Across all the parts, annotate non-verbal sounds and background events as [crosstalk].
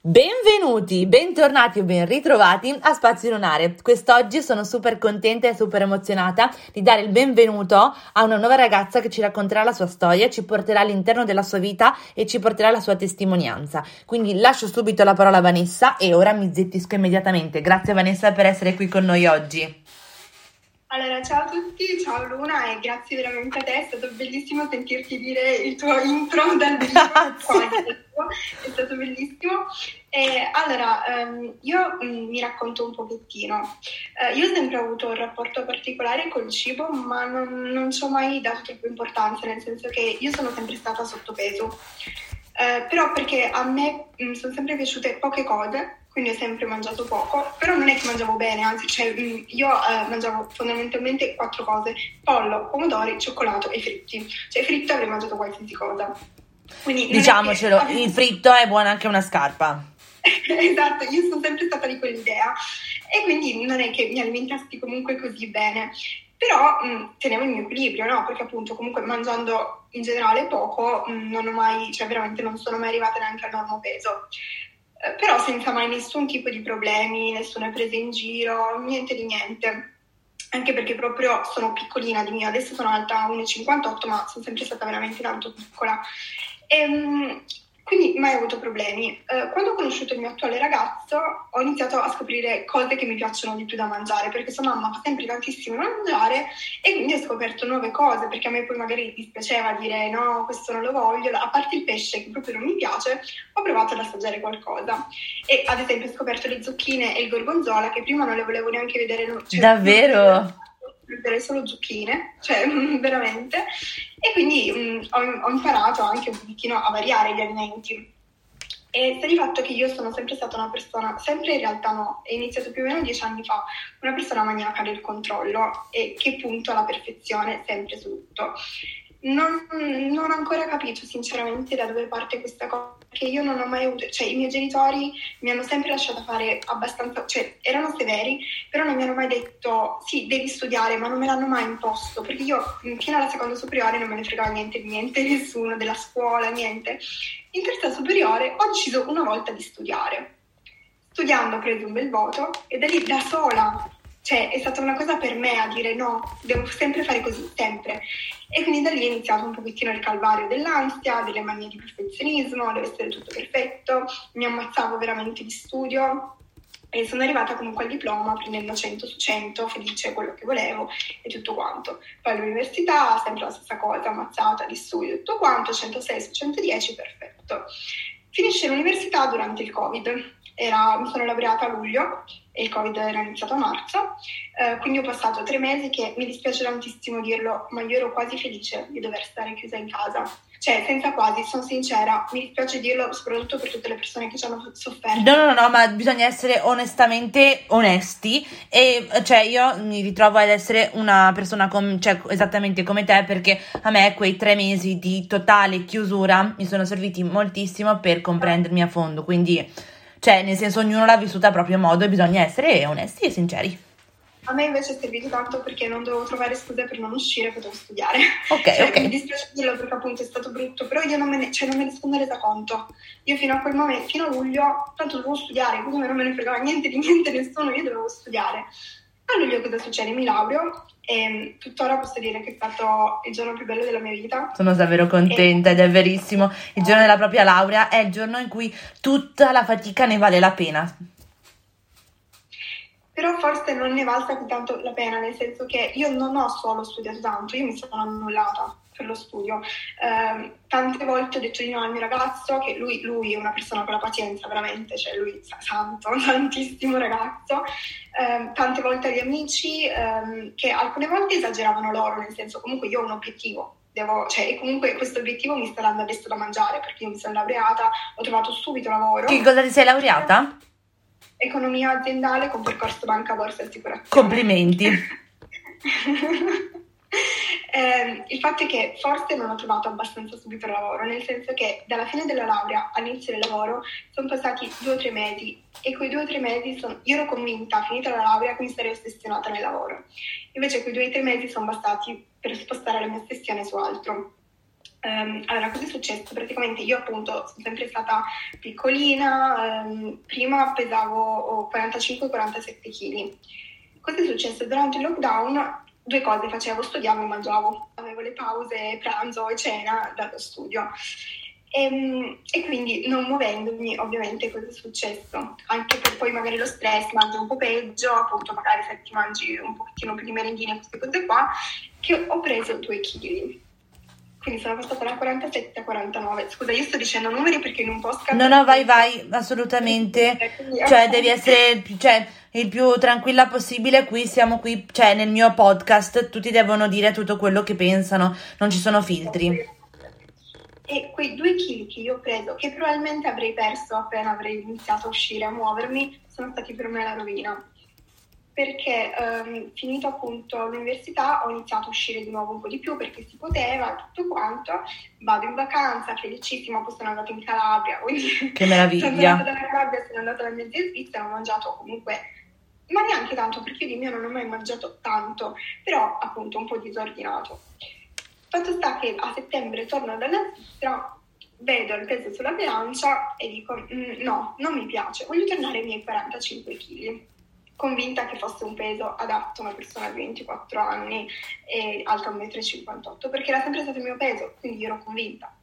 Benvenuti, bentornati o ben ritrovati a Spazio Lunare. Quest'oggi sono super contenta e super emozionata di dare il benvenuto a una nuova ragazza che ci racconterà la sua storia, ci porterà all'interno della sua vita e ci porterà la sua testimonianza. Quindi lascio subito la parola a Vanessa e ora mi zittisco immediatamente. Grazie Vanessa per essere qui con noi oggi. Allora, ciao a tutti, ciao Luna e grazie veramente a te, è stato bellissimo sentirti dire il tuo intro dal vivo, [laughs] è stato bellissimo. E, allora, um, io um, mi racconto un pochettino. Uh, io ho sempre avuto un rapporto particolare col cibo, ma non, non ci ho mai dato troppa importanza, nel senso che io sono sempre stata sottopeso. Uh, però perché a me um, sono sempre piaciute poche cose quindi ho sempre mangiato poco, però non è che mangiavo bene, anzi cioè, mm, io eh, mangiavo fondamentalmente quattro cose, pollo, pomodori, cioccolato e fritti, cioè fritto avrei mangiato qualsiasi cosa. Quindi Diciamocelo, che... il fritto è buono anche una scarpa. [laughs] esatto, io sono sempre stata di quell'idea e quindi non è che mi alimentassi comunque così bene, però mh, mm, tenevo il mio equilibrio, no? Perché appunto comunque mangiando in generale poco mh, mm, non ho mai, cioè veramente non sono mai arrivata neanche al normo peso. Eh, però senza mai nessun tipo di problemi, nessuna presa in giro, niente di niente. Anche perché proprio sono piccolina di mio, adesso sono alta 1,58, ma sono sempre stata veramente tanto piccola. E, ehm, quindi mai avuto problemi. Eh, quando ho conosciuto il mio attuale ragazzo ho iniziato a scoprire cose che mi piacciono di più da mangiare, perché sua mamma fa sempre tantissimo da mangiare e quindi ho scoperto nuove cose, perché a me poi magari dispiaceva dire no, questo non lo voglio, a parte il pesce che proprio non mi piace, ho provato ad assaggiare qualcosa. E ad esempio ho scoperto le zucchine e il gorgonzola che prima non le volevo neanche vedere. Cioè, Davvero? Prendere solo zucchine, cioè [laughs] veramente. E quindi mh, ho, ho, imparato anche un pochino a variare gli alimenti. E sta di fatto che io sono sempre stata una persona, sempre in realtà no, è iniziato più o meno dieci anni fa, una persona maniaca del controllo e che punto alla perfezione sempre su tutto. Non, non, ho ancora capito sinceramente da dove parte questa cosa, perché io non ho mai avuto, cioè i miei genitori mi hanno sempre lasciata fare abbastanza, cioè erano severi, però non mi hanno mai detto sì, devi studiare, ma non me l'hanno mai imposto, perché io fino alla seconda superiore non me ne fregava niente di niente, [laughs] nessuno, della scuola, niente. In terza superiore ho deciso una volta di studiare. Studiando ho preso un bel voto e da lì da sola cioè è stata una cosa per me a dire no, devo sempre fare così, sempre. E quindi da lì è iniziato un pochettino il calvario dell'ansia, delle manie di perfezionismo, deve essere tutto perfetto, mi ammazzavo veramente di studio e sono arrivata comunque al diploma prendendo 100 su 100, felice quello che volevo e tutto quanto. Poi all'università sempre la stessa cosa, ammazzata di studio, tutto quanto, 106 su 110, perfetto. Finisce l'università durante il Covid, era, mi sono laureata a luglio e il Covid era iniziato a marzo, eh, quindi ho passato tre mesi che mi dispiace tantissimo dirlo, ma io ero quasi felice di dover stare chiusa in casa. Cioè, senza quasi, sono sincera, mi dispiace dirlo soprattutto per tutte le persone che ci hanno sofferto. No, no, no, ma bisogna essere onestamente onesti e cioè io mi ritrovo ad essere una persona com- cioè, esattamente come te perché a me quei tre mesi di totale chiusura mi sono serviti moltissimo per comprendermi a fondo, quindi cioè, nel senso, ognuno l'ha vissuta a proprio modo e bisogna essere onesti e sinceri. A me invece è servito tanto perché non dovevo trovare scuse per non uscire, potevo studiare. Ok, [laughs] cioè, ok. Mi dispiace dirlo perché appunto è stato brutto, però io non me ne, cioè, non me ne sono resa conto. Io fino a quel momento, fino a luglio, tanto dovevo studiare, quindi non me ne fregava niente di niente [laughs] nessuno, io dovevo studiare. A luglio cosa succede? Mi laureo e tuttora posso dire che è stato il giorno più bello della mia vita. Sono davvero contenta e... ed è verissimo. Il giorno della propria laurea è il giorno in cui tutta la fatica ne vale la pena. Però forse non ne valsa più tanto la pena, nel senso che io non ho solo studiato tanto, io mi sono annullata per lo studio. Eh, tante volte ho detto di no al mio ragazzo, che lui, lui, è una persona con la pazienza, veramente, cioè lui è santo, [laughs] tantissimo ragazzo. Eh, tante volte agli amici, eh, che alcune volte esageravano loro, nel senso comunque io ho un obiettivo, devo, cioè, e comunque questo obiettivo mi sta dando adesso da mangiare perché io mi sono laureata, ho trovato subito lavoro. Che cosa ti sei laureata? Economia aziendale con percorso banca, borsa e assicurazione. Complimenti. [laughs] eh, il fatto è che forse non ho trovato abbastanza subito lavoro, nel senso che dalla fine della laurea all'inizio del lavoro sono passati due o tre mesi e quei due o tre mesi sono, io ero convinta, finita la laurea, che mi sarei ossessionata nel lavoro. Invece quei due o tre mesi sono bastati per spostare la mia ossessione su altro. Um, allora, cosa è successo? Praticamente io appunto sono sempre stata piccolina, um, prima pesavo 45-47 kg. Cosa è successo? Durante il lockdown due cose facevo, studiavo e mangiavo, avevo le pause, pranzo e cena dallo studio. E, ehm, e, quindi non muovendomi ovviamente cosa è successo anche per poi magari lo stress mangi un po' peggio appunto magari se ti mangi un pochettino più di merendine queste cose qua che ho preso due chili quindi sono passata da 47 a 49 scusa io sto dicendo numeri perché in un po' no no vai vai assolutamente cioè devi essere cioè il più tranquilla possibile. Qui siamo qui, cioè nel mio podcast, tutti devono dire tutto quello che pensano, non ci sono filtri. E quei due chili che io ho preso, che probabilmente avrei perso appena avrei iniziato a uscire, a muovermi, sono stati per me la rovina. Perché um, finito appunto l'università ho iniziato a uscire di nuovo un po' di più perché si poteva, tutto quanto. Vado in vacanza, felicissima, poi sono andata in Calabria. Quindi che meraviglia! [laughs] sono andata dalla Calabria, sono andata alla mezza in Svizzera, ho mangiato comunque ma neanche tanto perché io di mio non ho mai mangiato tanto, però appunto un po' disordinato. Fatto sta che a settembre torno dalla Svizzera, vedo il peso sulla bilancia e dico mm, no, non mi piace, voglio tornare ai miei 45 kg. Convinta che fosse un peso adatto a una persona di 24 anni e alta 1,58 m, perché era sempre stato il mio peso, quindi ero convinta.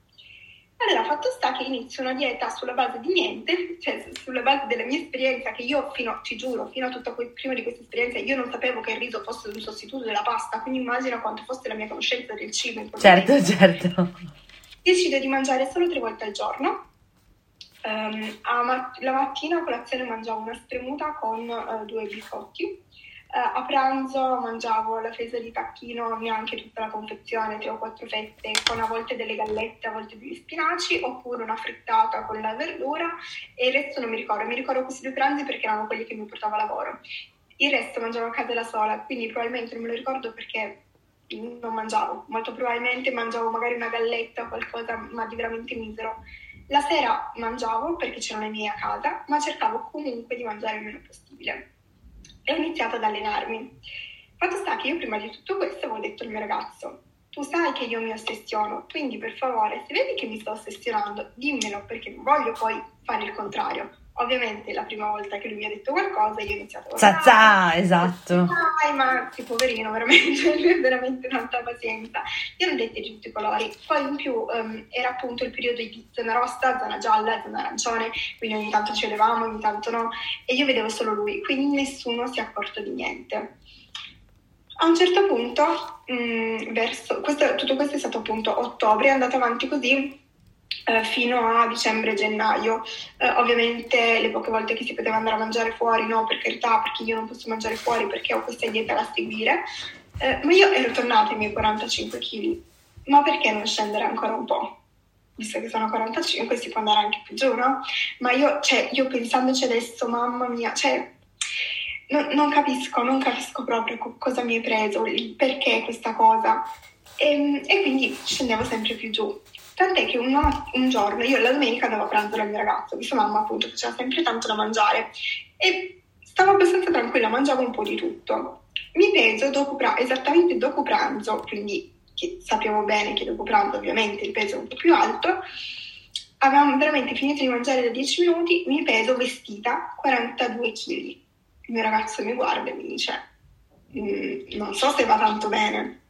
Allora, fatto sta che inizio una dieta sulla base di niente, cioè sulla base della mia esperienza, che io fino, ti giuro, fino a tutta que- prima di questa esperienza, io non sapevo che il riso fosse un sostituto della pasta, quindi immagina quanto fosse la mia conoscenza del cibo. In certo, certo. Decido di mangiare solo tre volte al giorno. Um, mat- la mattina a colazione mangiavo una spremuta con uh, due biscotti Uh, a pranzo mangiavo la fesa di tacchino, neanche tutta la confezione, tre o quattro fette, con a volte delle gallette, a volte degli spinaci, oppure una frittata con la verdura e il resto non mi ricordo. Mi ricordo questi due pranzi perché erano quelli che mi portavo a lavoro. Il resto mangiavo a casa da sola, quindi probabilmente non me lo ricordo perché non mangiavo. Molto probabilmente mangiavo magari una galletta o qualcosa, ma di veramente misero. La sera mangiavo perché c'erano i miei a casa, ma cercavo comunque di mangiare il meno possibile e ho iniziato ad allenarmi. Fatto sta che io prima di tutto questo avevo detto al mio ragazzo, tu sai che io mi ossessiono, quindi per favore, se vedi che mi sto ossessionando, dimmelo perché non voglio poi fare il contrario. Ovviamente la prima volta che lui mi ha detto qualcosa io ho iniziato a Zazza, esatto. Dai, ma che poverino, veramente, [laughs] lui ha veramente tanta pazienza. Io non detti di tutti i colori. Poi in più um, era appunto il periodo di zona rossa, zona gialla, zona arancione, quindi ogni tanto ci vedevamo, ogni tanto no, e io vedevo solo lui, quindi nessuno si è accorto di niente. A un certo punto, mh, mm, verso, questo, tutto questo è stato appunto ottobre, è andato avanti così eh, fino a dicembre-gennaio. Eh, ovviamente le poche volte che si poteva andare a mangiare fuori, no, per carità, perché io non posso mangiare fuori perché ho questa dieta da seguire, eh, ma io ero tornata ai miei 45 kg. Ma perché non scendere ancora un po'? Visto che sono 45 si può andare anche più giù, no? Ma io, cioè, io pensandoci adesso, mamma mia, cioè, non, non capisco, non capisco proprio co- cosa mi hai preso, il perché questa cosa. E, ehm, e quindi scendevo sempre più giù. Tant'è che una, un giorno, io la domenica andavo a pranzo dal mio ragazzo, visto mamma appunto faceva sempre tanto da mangiare e stavo abbastanza tranquilla, mangiavo un po' di tutto. Mi peso dopo esattamente dopo pranzo, quindi sappiamo bene che dopo pranzo ovviamente il peso è un po' più alto, avevamo veramente finito di mangiare da 10 minuti, mi peso vestita 42 kg. Il mio ragazzo mi guarda e mi dice, mm, non so se va tanto bene.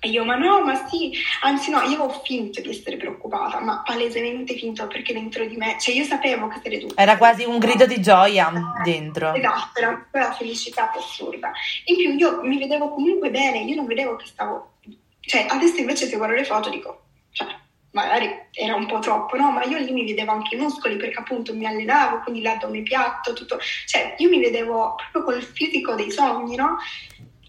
E io, ma no, ma sì, anzi no, io ho finto di essere preoccupata, ma palesemente finto perché dentro di me, cioè io sapevo che sarei tu. Era quasi un grido di gioia dentro. Esatto, era quella felicità assurda. In più io mi vedevo comunque bene, io non vedevo che stavo, cioè adesso invece se guardo le foto dico, cioè magari era un po' troppo, no? Ma io lì mi vedevo anche i muscoli perché appunto mi allenavo, quindi l'addome piatto, tutto, cioè io mi vedevo proprio col fisico dei sogni, no?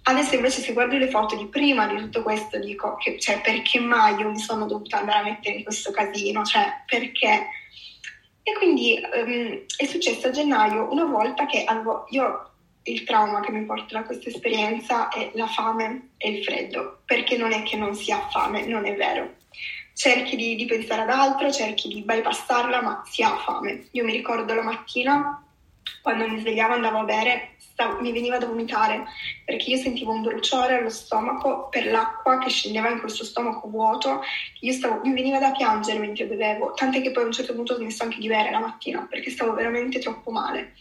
Adesso invece se guardo le foto di prima di tutto questo dico che, cioè, perché mai io mi sono dovuta andare a mettere in questo casino? Cioè, perché? E quindi um, è successo a gennaio una volta che avevo, io il trauma che mi porta da questa esperienza è la fame e il freddo, perché non è che non si ha fame, non è vero. Cerchi di, di pensare ad altro, cerchi di bypassarla, ma si ha fame. Io mi ricordo la mattina, quando mi svegliavo andavo a bere, stavo, mi veniva da vomitare, perché io sentivo un bruciore allo stomaco per l'acqua che scendeva in questo stomaco vuoto, io stavo, mi veniva da piangere mentre bevevo, tant'è che poi a un certo punto ho smesso anche di bere la mattina, perché stavo veramente troppo male.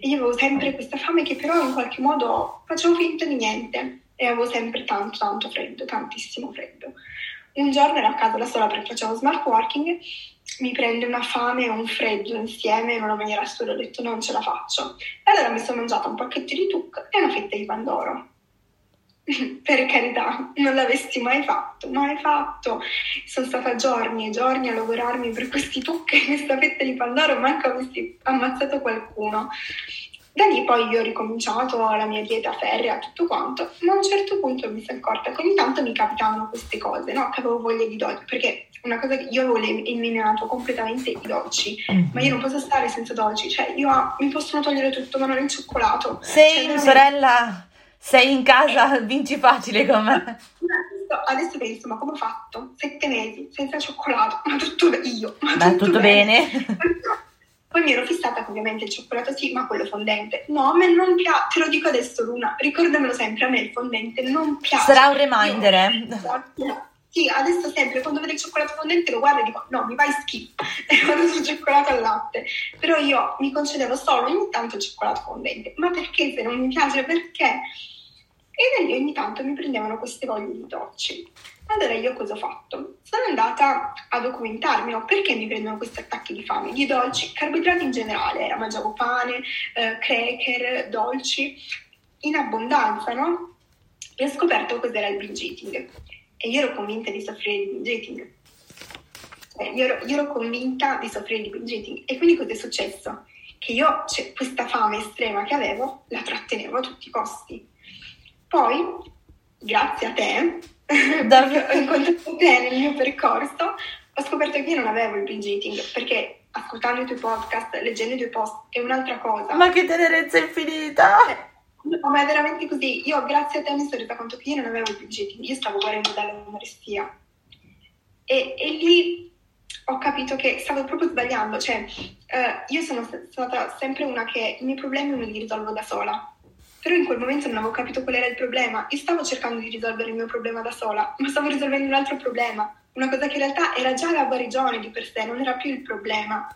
E io avevo sempre questa fame che però in qualche modo facevo finta di niente e avevo sempre tanto, tanto freddo, tantissimo freddo. Un giorno ero a casa da sola perché facevo smart working, mi prende una fame e un freddo insieme in una maniera assurda, ho detto non ce la faccio. E allora mi sono mangiata un pacchetto di tuc e una fetta di pandoro. [laughs] per carità, non l'avessi mai fatto, mai fatto. Sono stata giorni e giorni a lavorarmi per questi tucchi e questa fetta di pandoro, manco avessi ammazzato qualcuno. Da lì poi io ho ricominciato la mia dieta ferrea, tutto quanto, ma a un certo punto mi sono accorta che ogni tanto mi capitavano queste cose, no? Che avevo voglia di dolci, perché una cosa che io avevo eliminato completamente i dolci, mm-hmm. ma io non posso stare senza dolci, cioè io mi possono togliere tutto, ma non il cioccolato. Sei cioè, sorella sei in casa, vinci facile con me. Adesso penso, ma come ho fatto? Sette mesi senza cioccolato, ma tutto io. Ma, ma tutto, tutto, bene. bene. [laughs] Poi mi ero fissata che ovviamente il cioccolato sì, ma quello fondente. No, a me non piace, te lo dico adesso Luna, ricordamelo sempre, a me il fondente non piace. Sarà un reminder. Io, sì, adesso sempre quando vedo il cioccolato fondente lo guardo e dico no, mi fai schifo [laughs] e vado sul cioccolato al latte. Però io mi concedevo solo ogni tanto il cioccolato fondente. Ma perché se non mi piace? Perché? E da lì ogni tanto mi prendevano queste voglie di dolci. Allora io cosa ho fatto? Sono andata a documentarmi, no? perché mi prendono questi attacchi di fame? Di dolci, carboidrati in generale, era, mangiavo pane, eh, cracker, dolci, in abbondanza, no? E ho scoperto cos'era il binge eating. E io ero convinta di soffrire di binge eating. Cioè, io, ero, io ero convinta di soffrire di binge eating. E quindi cosa è successo? Che io, cioè, questa fame estrema che avevo, la trattenevo a tutti i costi poi, grazie a te, [laughs] ho incontrato te nel mio percorso, ho scoperto che io non avevo il binge eating perché ascoltando i tuoi podcast, leggendo i tuoi post è un'altra cosa. Ma che tenerezza infinita! Eh, ma è veramente così. Io grazie a te mi sono resa conto che io non avevo binge eating, io stavo guarendo dall'anoressia. E, e lì ho capito che stavo proprio sbagliando, cioè eh, io sono stata sempre una che i miei problemi me li risolvo da sola però in quel momento non avevo capito qual era il problema. Io stavo cercando di risolvere il mio problema da sola, ma stavo risolvendo un altro problema, una cosa che in realtà era già la guarigione di per sé, non era più il problema.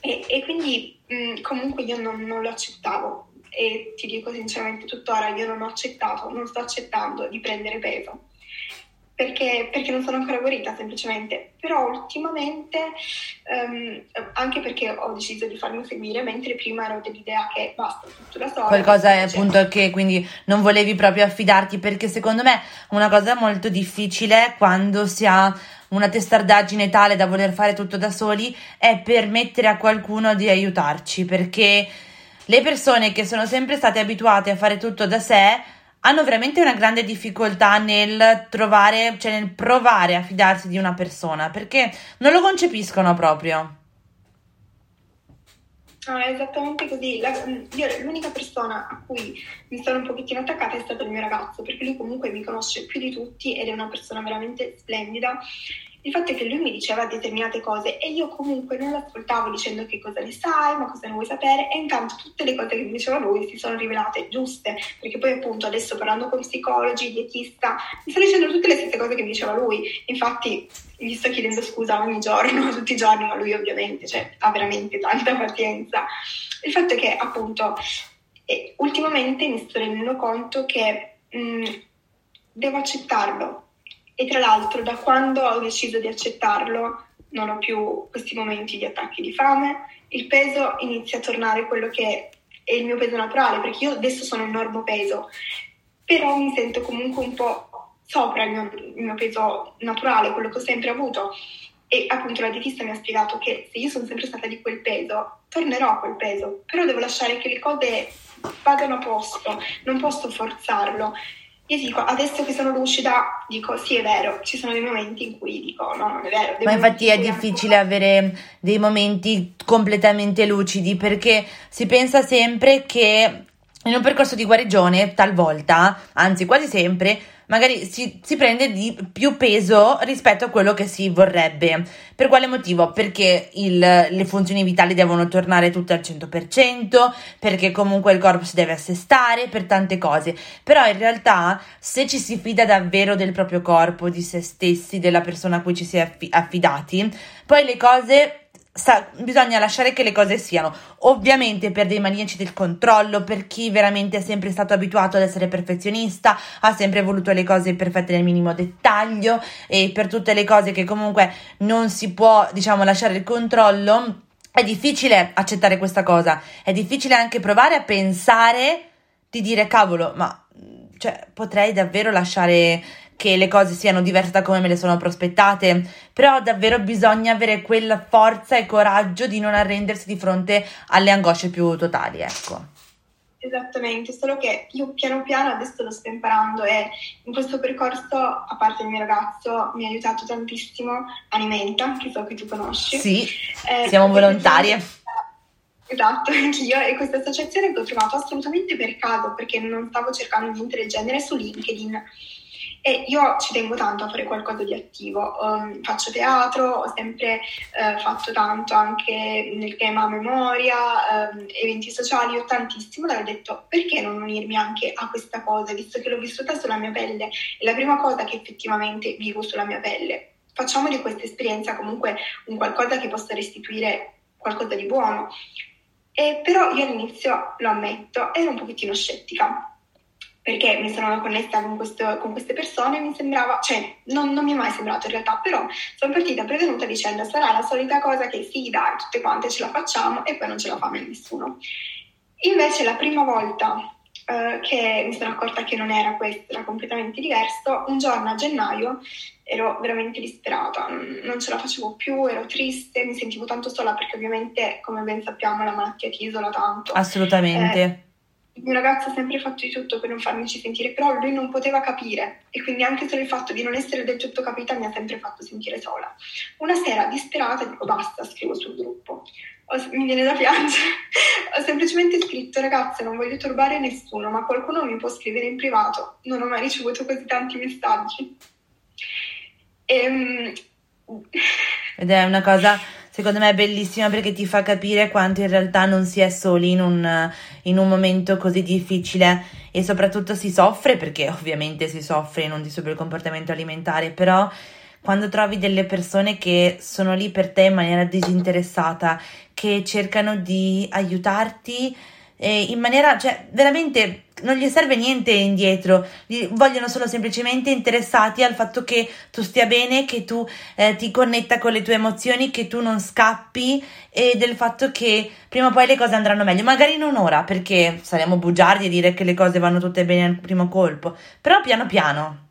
E, e quindi mh, mm, comunque io non, non lo accettavo e ti dico sinceramente tuttora io non ho accettato, non sto accettando di prendere peso perché, perché, non sono ancora guarita semplicemente, però ultimamente, um, anche perché ho deciso di farmi seguire, mentre prima ero dell'idea che basta, tutto da sola. Qualcosa è appunto che quindi non volevi proprio affidarti, perché secondo me una cosa molto difficile quando si ha una testardaggine tale da voler fare tutto da soli è permettere a qualcuno di aiutarci, perché le persone che sono sempre state abituate a fare tutto da sé hanno veramente una grande difficoltà nel trovare, cioè nel provare a fidarsi di una persona perché non lo concepiscono proprio. No, è esattamente così. La, io, l'unica persona a cui mi sono un pochettino attaccata è stato il mio ragazzo, perché lui comunque mi conosce più di tutti ed è una persona veramente splendida il fatto è che lui mi diceva determinate cose e io comunque non l'ascoltavo dicendo che cosa ne sai, ma cosa ne vuoi sapere e intanto tutte le cose che mi diceva lui si sono rivelate giuste, perché poi appunto adesso parlando con psicologi, dietista, mi sta dicendo tutte le stesse cose che mi diceva lui, infatti gli sto chiedendo scusa ogni giorno, [laughs] tutti i giorni, ma lui ovviamente cioè, ha veramente tanta pazienza. Il fatto è che appunto ultimamente mi sto rendendo conto che mh, mm, devo accettarlo, e tra l'altro da quando ho deciso di accettarlo non ho più questi momenti di attacchi di fame, il peso inizia a tornare quello che è il mio peso naturale, perché io adesso sono il normo peso, però mi sento comunque un po' sopra il mio, il mio peso naturale, quello che ho sempre avuto. e appunto la dietista mi ha spiegato che se io sono sempre stata di quel peso, tornerò a quel peso, però devo lasciare che le cose vadano a posto, non posso forzarlo. Io dico, adesso che sono lucida, dico sì è vero, ci sono dei momenti in cui dico no, non è vero. Ma infatti è difficile avere dei momenti completamente lucidi perché si pensa sempre che in un percorso di guarigione, talvolta, anzi quasi sempre, magari si, si, prende di più peso rispetto a quello che si vorrebbe. Per quale motivo? Perché il, le funzioni vitali devono tornare tutte al 100%, perché comunque il corpo si deve assestare, per tante cose. Però in realtà, se ci si fida davvero del proprio corpo, di se stessi, della persona a cui ci si è affidati, poi le cose Sa, bisogna lasciare che le cose siano. Ovviamente per dei maniaci del controllo, per chi veramente è sempre stato abituato ad essere perfezionista, ha sempre voluto le cose perfette nel minimo dettaglio e per tutte le cose che comunque non si può, diciamo, lasciare il controllo, è difficile accettare questa cosa. È difficile anche provare a pensare di dire cavolo, ma cioè, potrei davvero lasciare che le cose siano diverse da come me le sono prospettate, però davvero bisogna avere quella forza e coraggio di non arrendersi di fronte alle angosce più totali, ecco. Esattamente, solo che io piano piano adesso lo sto imparando e in questo percorso, a parte il mio ragazzo, mi ha aiutato tantissimo Alimenta, che so che tu conosci. Sì, eh, siamo volontarie. Esatto, [laughs] anch'io e questa associazione che ho trovato assolutamente per caso perché non stavo cercando niente del genere su LinkedIn e io ci tengo tanto a fare qualcosa di attivo. Um, faccio teatro, ho sempre uh, fatto tanto anche nel tema memoria, um, eventi sociali, ho tantissimo e ho detto perché non unirmi anche a questa cosa, visto che l'ho vissuta sulla mia pelle, è la prima cosa che effettivamente vivo sulla mia pelle. Facciamo di questa esperienza comunque un qualcosa che possa restituire qualcosa di buono. E però io all'inizio, lo ammetto, ero un pochettino scettica perché mi sono connessa con, questo, con queste persone mi sembrava, cioè non, non, mi è mai sembrato in realtà, però sono partita prevenuta dicendo sarà la solita cosa che sì dai tutte quante ce la facciamo e poi non ce la fa mai nessuno. Invece la prima volta eh, che mi sono accorta che non era questo, era completamente diverso, un giorno a gennaio ero veramente disperata, non ce la facevo più, ero triste, mi sentivo tanto sola perché ovviamente come ben sappiamo la malattia ti isola tanto. Assolutamente. Eh, il mio ragazzo ha sempre fatto di tutto per non farmici sentire, però lui non poteva capire e quindi anche solo il fatto di non essere del tutto capita mi ha sempre fatto sentire sola. Una sera disperata dico basta, scrivo sul gruppo. Ho, mi viene da piangere. [laughs] ho semplicemente scritto ragazze non voglio turbare nessuno, ma qualcuno mi può scrivere in privato. Non ho mai ricevuto così tanti messaggi. E, ehm, [laughs] Ed è una cosa secondo me è bellissima perché ti fa capire quanto in realtà non si è soli in un, in un momento così difficile e soprattutto si soffre perché ovviamente si soffre in un disturbo del comportamento alimentare, però quando trovi delle persone che sono lì per te in maniera disinteressata, che cercano di aiutarti eh, in maniera, cioè veramente non gli serve niente indietro, gli vogliono solo semplicemente interessati al fatto che tu stia bene, che tu eh, ti connetta con le tue emozioni, che tu non scappi e del fatto che prima o poi le cose andranno meglio, magari non ora perché saremo bugiardi e dire che le cose vanno tutte bene al primo colpo, però piano piano.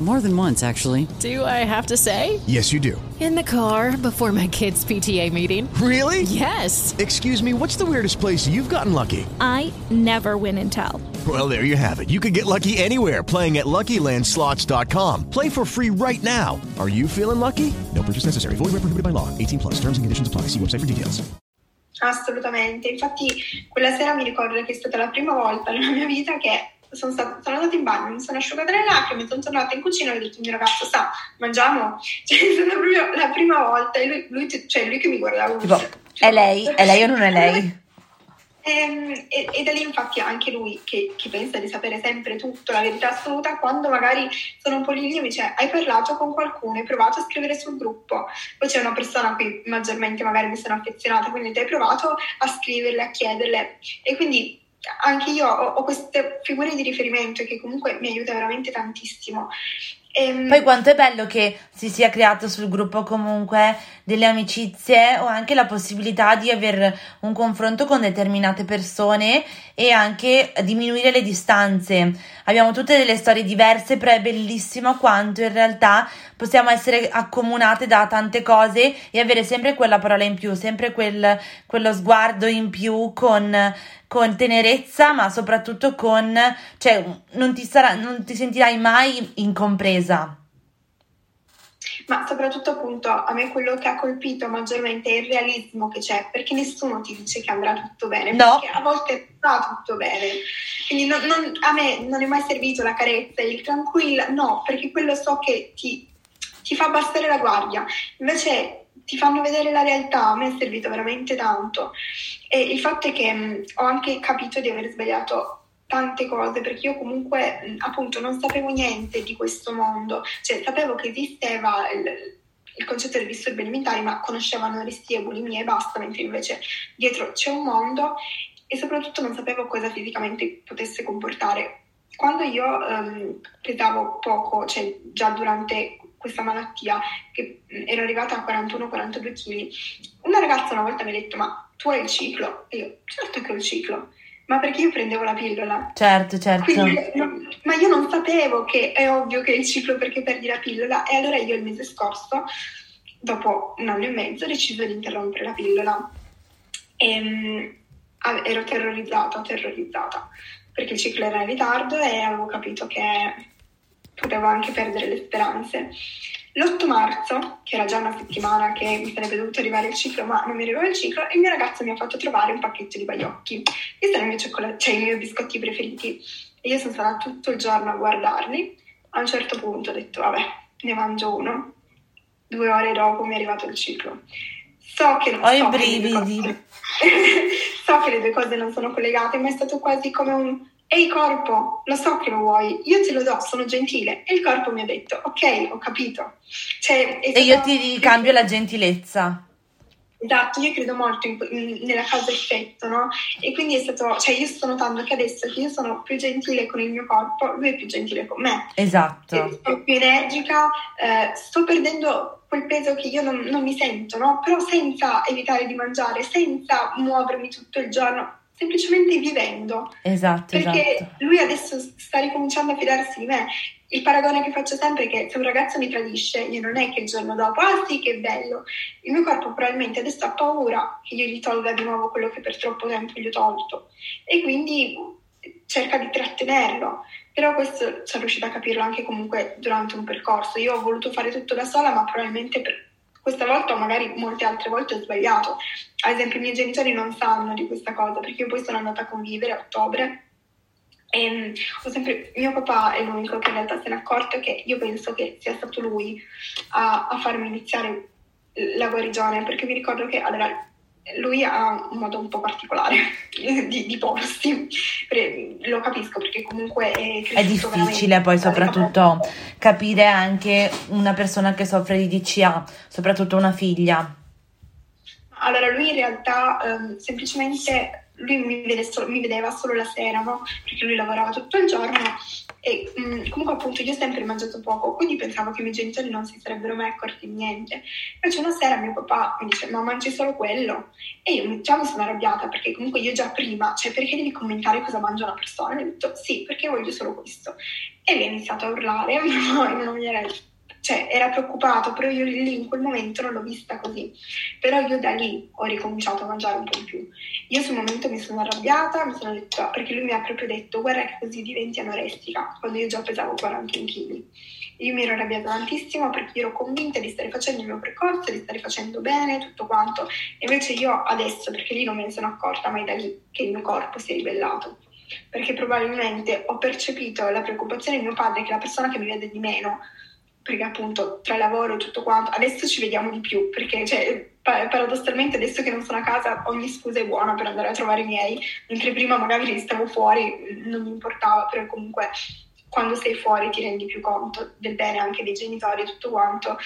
More than once, actually. Do I have to say? Yes, you do. In the car before my kids' PTA meeting. Really? Yes. Excuse me, what's the weirdest place you've gotten lucky? I never win and tell. Well, there you have it. You can get lucky anywhere playing at LuckyLandSlots.com. Play for free right now. Are you feeling lucky? No purchase necessary. Void where prohibited by law. 18 plus. Terms and conditions apply. See website for details. Assolutamente. Infatti, quella sera mi ricordo che è stata la prima volta nella mia vita che sono, stata, sono andata in bagno, mi sono asciugata le lacrime, sono tornata in cucina e ho detto al mio ragazzo, sa, mangiamo? [laughs] Cioè, è stata proprio la prima volta e lui, lui, cioè, lui che mi guardava. Tipo, è lei? È lei o non è lei? Ehm, E, e, da lì infatti anche lui, che, che, pensa di sapere sempre tutto, la verità assoluta, quando magari sono un po' lì mi dice hai parlato con qualcuno, hai provato a scrivere sul gruppo, poi c'è una persona a cui maggiormente magari mi sono affezionata, quindi ti hai provato a scriverle, a chiederle e quindi anche io ho, ho queste figure di riferimento che comunque mi aiuta veramente tantissimo. Ehm... Poi quanto è bello che si sia creato sul gruppo comunque delle amicizie o anche la possibilità di avere un confronto con determinate persone e anche diminuire le distanze. Abbiamo tutte delle storie diverse, però è bellissimo quanto in realtà possiamo essere accomunate da tante cose e avere sempre quella parola in più, sempre quel, quello sguardo in più con con tenerezza, ma soprattutto con, cioè, non ti, sarà, non ti sentirai mai incompresa. Ma soprattutto appunto a me quello che ha colpito maggiormente è il realismo che c'è, perché nessuno ti dice che andrà tutto bene, no. perché a volte va tutto bene. Quindi non, non, a me non è mai servito la carezza, il tranquillo, no, perché quello so che ti, ti fa abbassare la guardia. Invece ti fanno vedere la realtà, a me è servito veramente tanto. E il fatto è che mh, ho anche capito di aver sbagliato tante cose perché io comunque appunto non sapevo niente di questo mondo, cioè sapevo che esisteva il, il concetto del disturbi alimentari, ma conoscevo anoressia bulimia e basta, mentre invece dietro c'è un mondo e soprattutto non sapevo cosa fisicamente potesse comportare. Quando io um, pesavo poco, cioè già durante questa malattia, che ero arrivata a 41-42 kg, una ragazza una volta mi ha detto ma tu hai il ciclo? E io certo che ho il ciclo, ma perché io prendevo la pillola. Certo, certo. Quindi, no, ma io non sapevo che è ovvio che è il ciclo perché perdi la pillola e allora io il mese scorso, dopo un anno e mezzo, ho deciso di interrompere la pillola. E, um, ero terrorizzata, terrorizzata, perché il ciclo era in ritardo e avevo capito che potevo anche perdere le speranze. L'8 marzo, che era già una settimana che mi sarebbe dovuto arrivare il ciclo, ma non mi arrivava il ciclo, il mio ragazzo mi ha fatto trovare un pacchetto di baiocchi, che sono i miei, cioccol- cioè, i miei biscotti preferiti. E io sono stata tutto il giorno a guardarli. A un certo punto ho detto, vabbè, ne mangio uno. Due ore dopo mi è arrivato il ciclo. So che non ho so i brividi. Che [laughs] so che le due cose non sono collegate, ma è stato quasi come un Ehi corpo, lo so che lo vuoi, io te lo do, sono gentile. E il corpo mi ha detto, ok, ho capito. Cioè, e io ti ricambio la gentilezza. Esatto, io credo molto in, in, nella causa-effetto, no? E quindi è stato, cioè io sto notando che adesso che io sono più gentile con il mio corpo, lui è più gentile con me. Esatto. Sono più energica, eh, sto perdendo quel peso che io non, non mi sento, no? Però senza evitare di mangiare, senza muovermi tutto il giorno, semplicemente vivendo. Esatto, Perché esatto. lui adesso sta ricominciando a fidarsi di me. Il paragone che faccio sempre è che se un ragazzo mi tradisce, io non è che il giorno dopo, ah sì che bello, il mio corpo probabilmente adesso ha paura che io gli tolga di nuovo quello che per troppo tempo gli ho tolto e quindi cerca di trattenerlo. Però questo sono riuscita a capirlo anche comunque durante un percorso. Io ho voluto fare tutto da sola, ma probabilmente per questa volta o magari molte altre volte ho sbagliato. Ad esempio i miei genitori non sanno di questa cosa perché io poi sono andata a convivere a ottobre e ho sempre, mio papà è l'unico che in realtà se ne è accorto che io penso che sia stato lui a, a farmi iniziare la guarigione perché mi ricordo che allora lui ha un modo un po' particolare [laughs] di, di porsi, lo capisco perché comunque è, è difficile poi soprattutto capire anche una persona che soffre di DCA, soprattutto una figlia. Allora lui in realtà um, semplicemente lui mi, vede solo, mi, vedeva solo la sera, no? Perché lui lavorava tutto il giorno e mh, comunque appunto io ho sempre mangiato poco, quindi pensavo che i miei genitori non si sarebbero mai accorti di niente. Invece una sera mio papà mi dice ma mangi solo quello? E io già mi sono arrabbiata perché comunque io già prima, cioè perché devi commentare cosa mangia una persona? E ho detto sì, perché voglio solo questo. E lui ha iniziato a urlare, ma non mi era cioè era preoccupato, però io lì in quel momento non l'ho vista così. Però io da lì ho ricominciato a mangiare un po' di più. Io sul momento mi sono arrabbiata, mi sono detto, perché lui mi ha proprio detto, guarda che così diventi anorestica, quando io già pesavo 41 kg. Io mi ero arrabbiata tantissimo perché ero convinta di stare facendo il mio percorso, di stare facendo bene, tutto quanto. Invece io adesso, perché lì non me ne sono accorta, ma è da lì che il mio corpo si è ribellato. Perché probabilmente ho percepito la preoccupazione di mio padre, che la persona che mi vede di meno, perché appunto tra lavoro e tutto quanto, adesso ci vediamo di più, perché cioè, paradossalmente adesso che non sono a casa ogni scusa è buona per andare a trovare i miei, mentre prima magari stavo fuori, non mi importava, però comunque quando sei fuori ti rendi più conto del bene anche dei genitori e tutto quanto.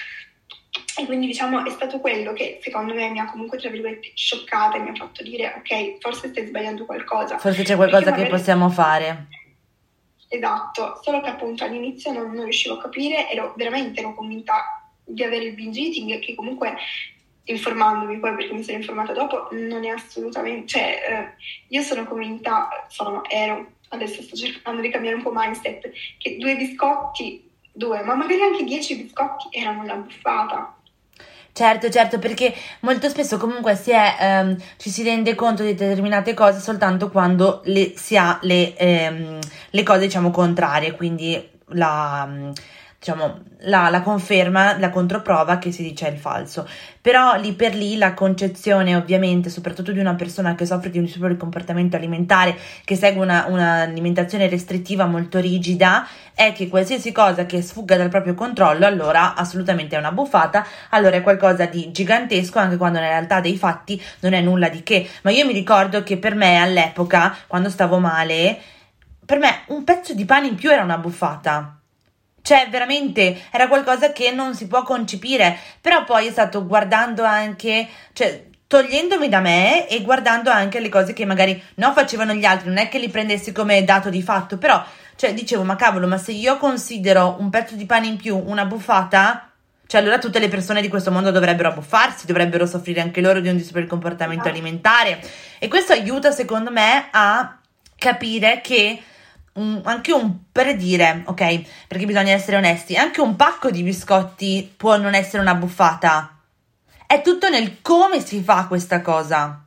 E quindi diciamo è stato quello che secondo me mi ha comunque tra virgolette scioccata e mi ha fatto dire ok, forse stai sbagliando qualcosa. Forse c'è qualcosa magari... che possiamo fare. Esatto, solo che appunto all'inizio non, non riuscivo a capire, ero veramente ero convinta di avere il binge eating che comunque informandomi poi perché mi sono informata dopo non è assolutamente cioè eh, io sono convinta sono ero adesso sto cercando di cambiare un po' mindset che due biscotti due ma magari anche dieci biscotti erano una buffata Certo, certo, perché molto spesso comunque si è, ehm, ci si rende conto di determinate cose soltanto quando le, si ha le, ehm, le cose, diciamo, contrarie, quindi la, diciamo, la, la, conferma, la controprova che si dice è il falso. Però lì per lì la concezione, ovviamente, soprattutto di una persona che soffre di un disturbo di comportamento alimentare, che segue una, un'alimentazione restrittiva molto rigida, è che qualsiasi cosa che sfugga dal proprio controllo, allora assolutamente è una buffata, allora è qualcosa di gigantesco, anche quando nella realtà dei fatti non è nulla di che. Ma io mi ricordo che per me all'epoca, quando stavo male, per me un pezzo di pane in più era una buffata cioè, veramente era qualcosa che non si può concepire. Però poi è stato guardando anche, cioè, togliendomi da me e guardando anche le cose che magari non facevano gli altri. Non è che li prendessi come dato di fatto, però, cioè, dicevo, ma cavolo, ma se io considero un pezzo di pane in più una buffata. Cioè, allora tutte le persone di questo mondo dovrebbero abbuffarsi, dovrebbero soffrire anche loro di un disturbo comportamento alimentare. E questo aiuta, secondo me, a capire che un, anche un per dire, ok, perché bisogna essere onesti, anche un pacco di biscotti può non essere una buffata. È tutto nel come si fa questa cosa.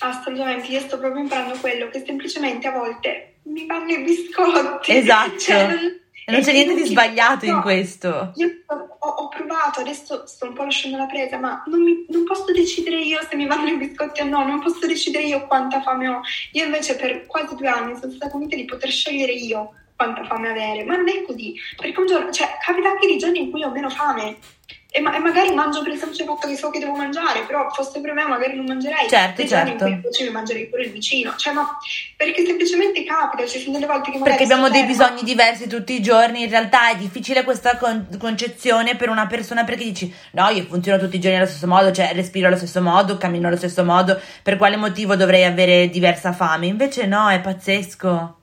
Assolutamente, io sto proprio imparando quello che semplicemente a volte mi fanno i biscotti. Esatto. [laughs] Cioè, non non c'è niente di sbagliato no, in questo. Io ho, ho, provato, adesso sto un po' lasciando la presa, ma non, mi, non, posso decidere io se mi vanno i biscotti o no, non posso decidere io quanta fame ho. Io invece per quasi due anni sono stata convinta di poter scegliere io quanta fame avere, ma non è così, perché un giorno, cioè, capita anche di giorni in cui ho meno fame e, ma- e, magari mangio per il semplice fatto che so che devo mangiare, però fosse per me magari non mangerei. Certo, Dei certo. In cui mi mangerei pure il vicino. Cioè, ma perché semplicemente capita, ci sono delle volte che. Perché abbiamo dei bisogni diversi tutti i giorni, in realtà è difficile questa con- concezione per una persona perché dici no, io funziono tutti i giorni allo stesso modo, cioè respiro allo stesso modo, cammino allo stesso modo, per quale motivo dovrei avere diversa fame? Invece no, è pazzesco.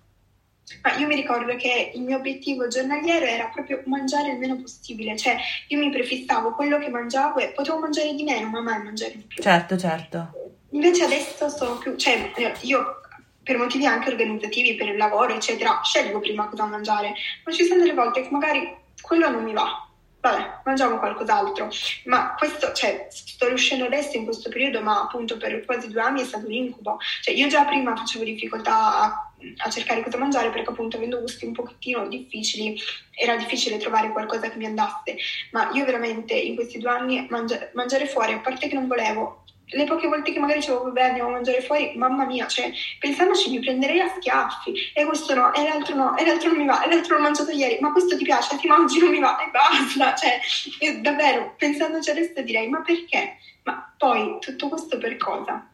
Ma io mi ricordo che il mio obiettivo giornaliero era proprio mangiare il meno possibile, cioè io mi prefissavo quello che mangiavo e potevo mangiare di meno, ma mai mangiare di più. Certo, certo. Invece adesso sono più, cioè io per motivi anche organizzativi, per il lavoro, eccetera, scelgo prima cosa mangiare, ma ci sono delle volte che magari quello non mi va, vabbè, mangiamo qualcos'altro. Ma questo, cioè, sto riuscendo adesso in questo periodo, ma appunto per quasi due anni è stato un incubo. Cioè, io già prima facevo difficoltà a, a cercare cosa mangiare perché appunto avendo gusti un pochettino difficili era difficile trovare qualcosa che mi andasse. Ma io veramente in questi due anni mangia- mangiare fuori, a parte che non volevo, le poche volte che magari dicevo vabbè andiamo a mangiare fuori, mamma mia, cioè pensandoci mi prenderei a schiaffi e questo no, e l'altro no, e l'altro non mi va, e l'altro l'ho mangiato ieri, ma questo ti piace, ti mangi non mi va e basta, cioè io davvero pensandoci adesso direi ma perché? Ma poi tutto questo per cosa?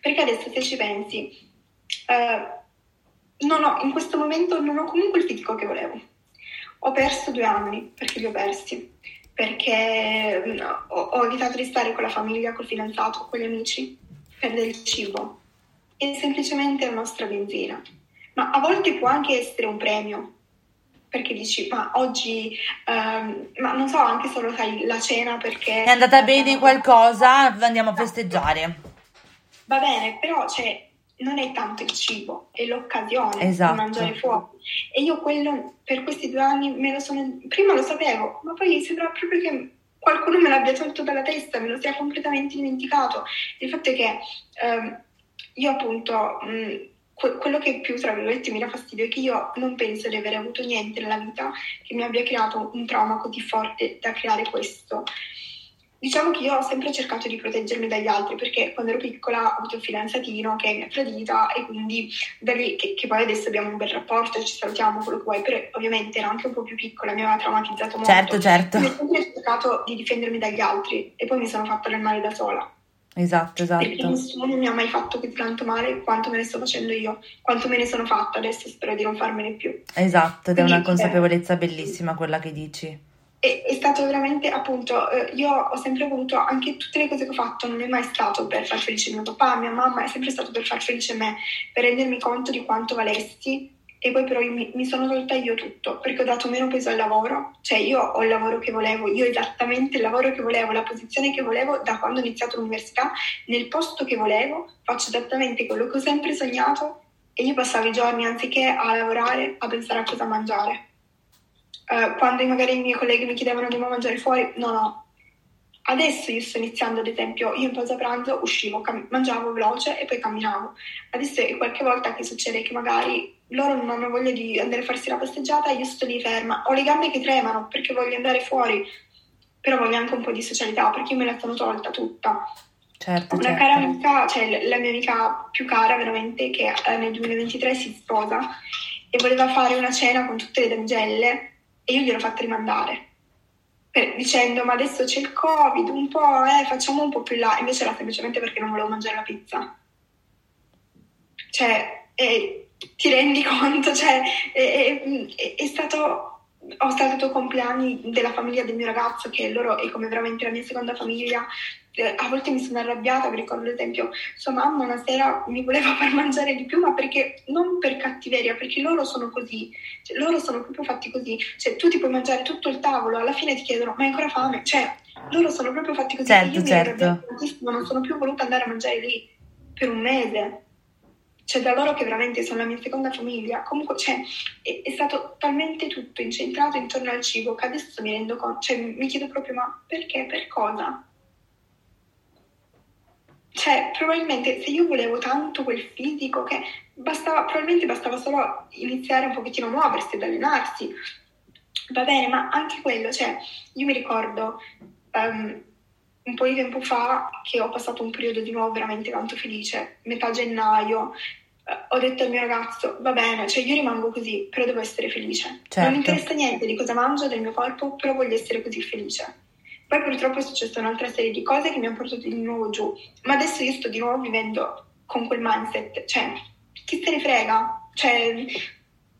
Perché adesso se ci pensi, eh, non ho, in questo momento non ho comunque il fisico che volevo. Ho perso due anni perché li ho persi perché mm, ho, ho, evitato di stare con la famiglia, col fidanzato, con gli amici per del cibo. È semplicemente la nostra benzina. Ma a volte può anche essere un premio, perché dici, ma oggi, um, ma non so, anche solo sai, la cena perché... È andata bene qualcosa, andiamo a festeggiare. Va bene, però cioè, non è tanto il cibo, è l'occasione esatto. di mangiare fuori. E io quello per questi due anni me lo sono. Prima lo sapevo, ma poi sembra proprio che qualcuno me l'abbia tolto dalla testa, me lo sia completamente dimenticato. Il fatto è che ehm, io appunto. Mh, quello che più tra virgolette mi dà fastidio è che io non penso di aver avuto niente nella vita che mi abbia creato un trauma così forte da creare questo. Diciamo che io ho sempre cercato di proteggermi dagli altri perché quando ero piccola ho avuto un fidanzatino che mi ha tradita e quindi da lì che, che poi adesso abbiamo un bel rapporto, ci salutiamo, quello che vuoi, però ovviamente ero anche un po' più piccola, mi aveva traumatizzato molto. Certo, certo. Ho sempre cercato di difendermi dagli altri e poi mi sono fatta del male da sola. Esatto, Perché esatto. nessuno mi ha mai fatto così tanto male quanto me ne sto facendo io, quanto me ne sono fatta, adesso spero di non farmene più. Esatto, ed è una Quindi, eh, consapevolezza bellissima quella che dici. È, è stato veramente, appunto, eh, io ho sempre voluto, anche tutte le cose che ho fatto, non è mai stato per far felice mio papà, mia mamma, è sempre stato per far felice me, per rendermi conto di quanto valessi. E poi però mi, mi sono tolta io tutto, perché ho dato meno peso al lavoro, cioè io ho il lavoro che volevo, io esattamente il lavoro che volevo, la posizione che volevo da quando ho iniziato l'università, nel posto che volevo, faccio esattamente quello che ho sempre sognato e io passavo i giorni anziché a lavorare a pensare a cosa mangiare. Eh, quando magari i miei colleghi mi chiedevano di mangiare fuori, no, no. Adesso io sto iniziando, ad esempio, io in pausa pranzo uscivo, cam- mangiavo veloce e poi camminavo. Adesso è qualche volta che succede che magari loro non hanno voglia di andare a farsi la passeggiata, io sto lì ferma. Ho le gambe che tremano perché voglio andare fuori, però voglio anche un po' di socialità perché io me la sono tolta tutta. Certo, Una certo. cara amica, cioè la mia amica più cara veramente, che eh, nel 2023 si sposa e voleva fare una cena con tutte le damigelle e io gliel'ho fatta rimandare. Per- dicendo, ma adesso c'è il Covid, un po', eh, facciamo un po' più là. Invece era semplicemente perché non volevo mangiare la pizza. Cioè, eh, ti rendi [laughs] conto? Cioè, è, è- è stato... Ho salutato compleanni della famiglia del mio ragazzo, che loro è come veramente la mia seconda famiglia. Eh, a volte mi sono arrabbiata, ricordo ad esempio sua mamma una sera mi voleva far mangiare di più, ma perché non per cattiveria, perché loro sono così, cioè, loro sono proprio fatti così. Cioè, tu ti puoi mangiare tutto il tavolo, alla fine ti chiedono: Ma hai ancora fame? Cioè, loro sono proprio fatti così. Certo, io certo. tantissimo, non sono più voluta andare a mangiare lì per un mese. Cioè, da loro che veramente sono la mia seconda famiglia. Comunque, cioè, è, è stato talmente tutto incentrato intorno al cibo che adesso mi rendo conto, cioè, mi chiedo proprio: ma perché? Per cosa? Cioè, probabilmente se io volevo tanto quel fisico che bastava, probabilmente bastava solo iniziare un pochettino a muoversi, ad allenarsi. Va bene, ma anche quello, cioè, io mi ricordo ehm, un po' di tempo fa che ho passato un periodo di nuovo veramente tanto felice, metà gennaio, eh, ho detto al mio ragazzo, va bene, cioè io rimango così, però devo essere felice. Certo. Non mi interessa niente di cosa mangio, del mio corpo, però voglio essere così felice. Poi purtroppo è successa un'altra serie di cose che mi hanno portato di nuovo giù, ma adesso io sto di nuovo vivendo con quel mindset, cioè chi se ne frega, cioè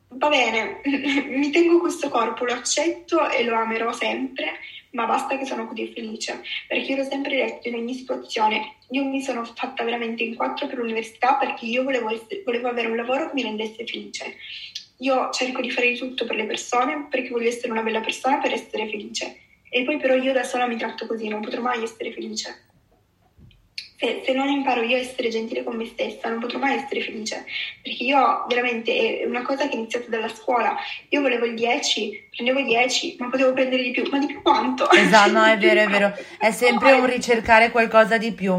va bene, [laughs] mi tengo questo corpo, lo accetto e lo amerò sempre, ma basta che sono così felice, perché io l'ho sempre detto in ogni situazione, io mi sono fatta veramente in quattro per l'università perché io volevo, essere- volevo avere un lavoro che mi rendesse felice. Io cerco di fare di tutto per le persone perché voglio essere una bella persona per essere felice. E poi però io da sola mi tratto così, non potrò mai essere felice. Se, se non imparo io a essere gentile con me stessa, non potrò mai essere felice. Perché io veramente è una cosa che è iniziata dalla scuola. Io volevo il 10, prendevo il 10, ma potevo prendere di più. Ma di più quanto? Esatto, no, è vero, è [laughs] vero. È sempre un ricercare qualcosa di più.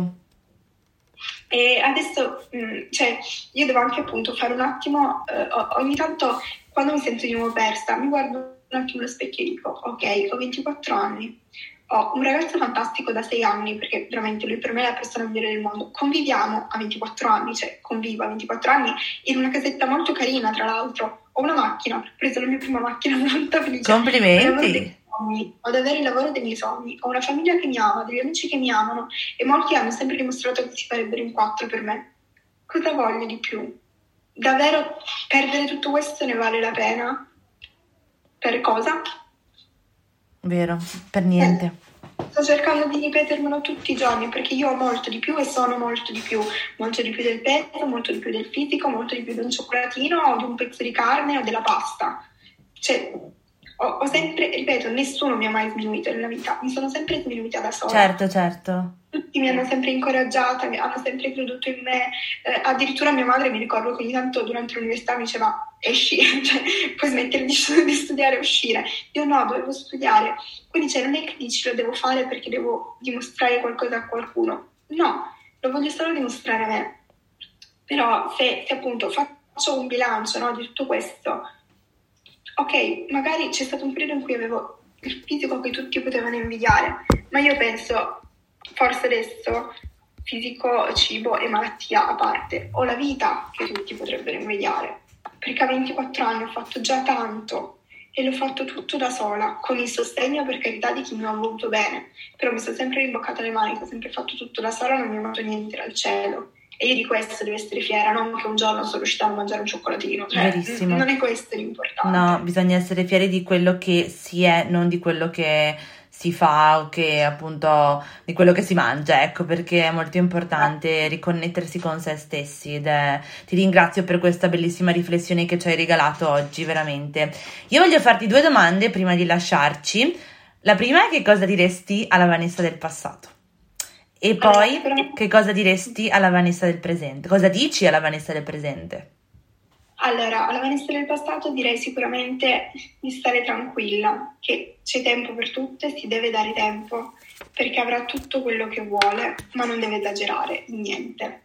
E adesso, mh, cioè, io devo anche appunto fare un attimo, eh, ogni tanto quando mi sento di nuovo persa, mi guardo un attimo allo specchio e dico, ok, ho 24 anni, ho un ragazzo fantastico da 6 anni, perché veramente lui per me è la persona migliore del mondo, conviviamo a 24 anni, cioè convivo a 24 anni in una casetta molto carina, tra l'altro, ho una macchina, ho preso la mia prima macchina, [laughs] molto felice. Complimenti. Ho ad avere il lavoro dei miei sogni, ho una famiglia che mi ama, degli amici che mi amano e molti hanno sempre dimostrato che si farebbero in quattro per me. Cosa voglio di più? Davvero perdere tutto questo ne vale la pena? Per cosa? Vero, per niente. Sto cercando di ripetermelo tutti i giorni perché io ho molto di più e sono molto di più, molto di più del peso, molto di più del fisico, molto di più di un cioccolatino o di un pezzo di carne o della pasta. Cioè, ho, ho sempre, ripeto, nessuno mi ha mai sminuito nella vita, mi sono sempre sminuita da sola. Certo, certo. Tutti mi hanno sempre incoraggiata, mi- hanno sempre creduto in me. Eh, addirittura mia madre mi ricordo che ogni tanto durante l'università mi diceva esci, [laughs] cioè, puoi smettere [laughs] di studiare e uscire. Io no, dovevo studiare. Quindi cioè, non è che dici lo devo fare perché devo dimostrare qualcosa a qualcuno. No, lo voglio solo dimostrare a me. Però se, se appunto faccio un bilancio no, di tutto questo, ok, magari c'è stato un periodo in cui avevo il fisico che tutti potevano invidiare, ma io penso, forse adesso, fisico, cibo e malattia a parte, ho la vita che tutti potrebbero invidiare, perché a 24 anni ho fatto già tanto e l'ho fatto tutto da sola, con il sostegno per carità di chi mi ha voluto bene, però mi sono sempre rimboccata le maniche, ho sempre fatto tutto da sola, non mi è venuto niente dal cielo. E io di questo devo essere fiera, non che un giorno sono riuscita a mangiare un cioccolatino. Cioè, Verissimo. Non è questo l'importante. No, bisogna essere fieri di quello che si è, non di quello che si fa o che appunto di quello che si mangia, ecco, perché è molto importante riconnettersi con se stessi ed è... ti ringrazio per questa bellissima riflessione che ci hai regalato oggi, veramente. Io voglio farti due domande prima di lasciarci. La prima è che cosa diresti alla Vanessa del passato? E poi che cosa diresti alla Vanessa del presente? Cosa dici alla Vanessa del presente? Allora, alla Vanessa del passato direi sicuramente di stare tranquilla, che c'è tempo per tutto e si deve dare tempo, perché avrà tutto quello che vuole, ma non deve esagerare in niente.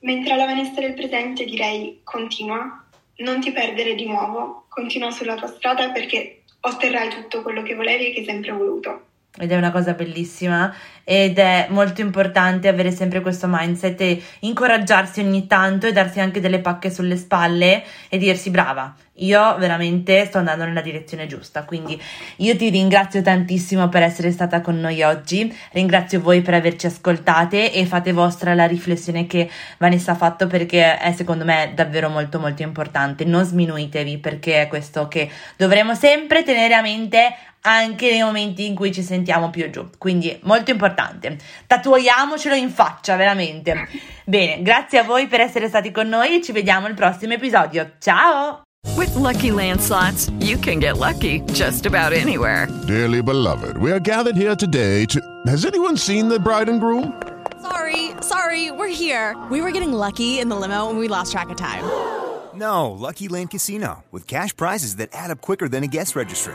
Mentre alla Vanessa del presente direi continua, non ti perdere di nuovo, continua sulla tua strada perché otterrai tutto quello che volevi e che hai sempre voluto. Ed è una cosa bellissima ed è molto importante avere sempre questo mindset e incoraggiarsi ogni tanto e darsi anche delle pacche sulle spalle e dirsi brava, io veramente sto andando nella direzione giusta. Quindi io ti ringrazio tantissimo per essere stata con noi oggi, ringrazio voi per averci ascoltate e fate vostra la riflessione che Vanessa ha fatto perché è secondo me davvero molto molto importante. Non sminuitevi perché è questo che dovremo sempre tenere a mente anche nei momenti in cui ci sentiamo più giù. Quindi molto importante. Tatuiamocelo in faccia, veramente. Bene, grazie a voi per essere stati con noi e ci vediamo al prossimo episodio. Ciao! With Lucky Land slots, you can get lucky just about anywhere. Dearly beloved, we are gathered here today to. Has anyone seen the bride and groom? Sorry, sorry, we're here. We were getting lucky in the limo and we lost track of time. No, Lucky Land Casino, with cash prizes that add up quicker than a guest registry.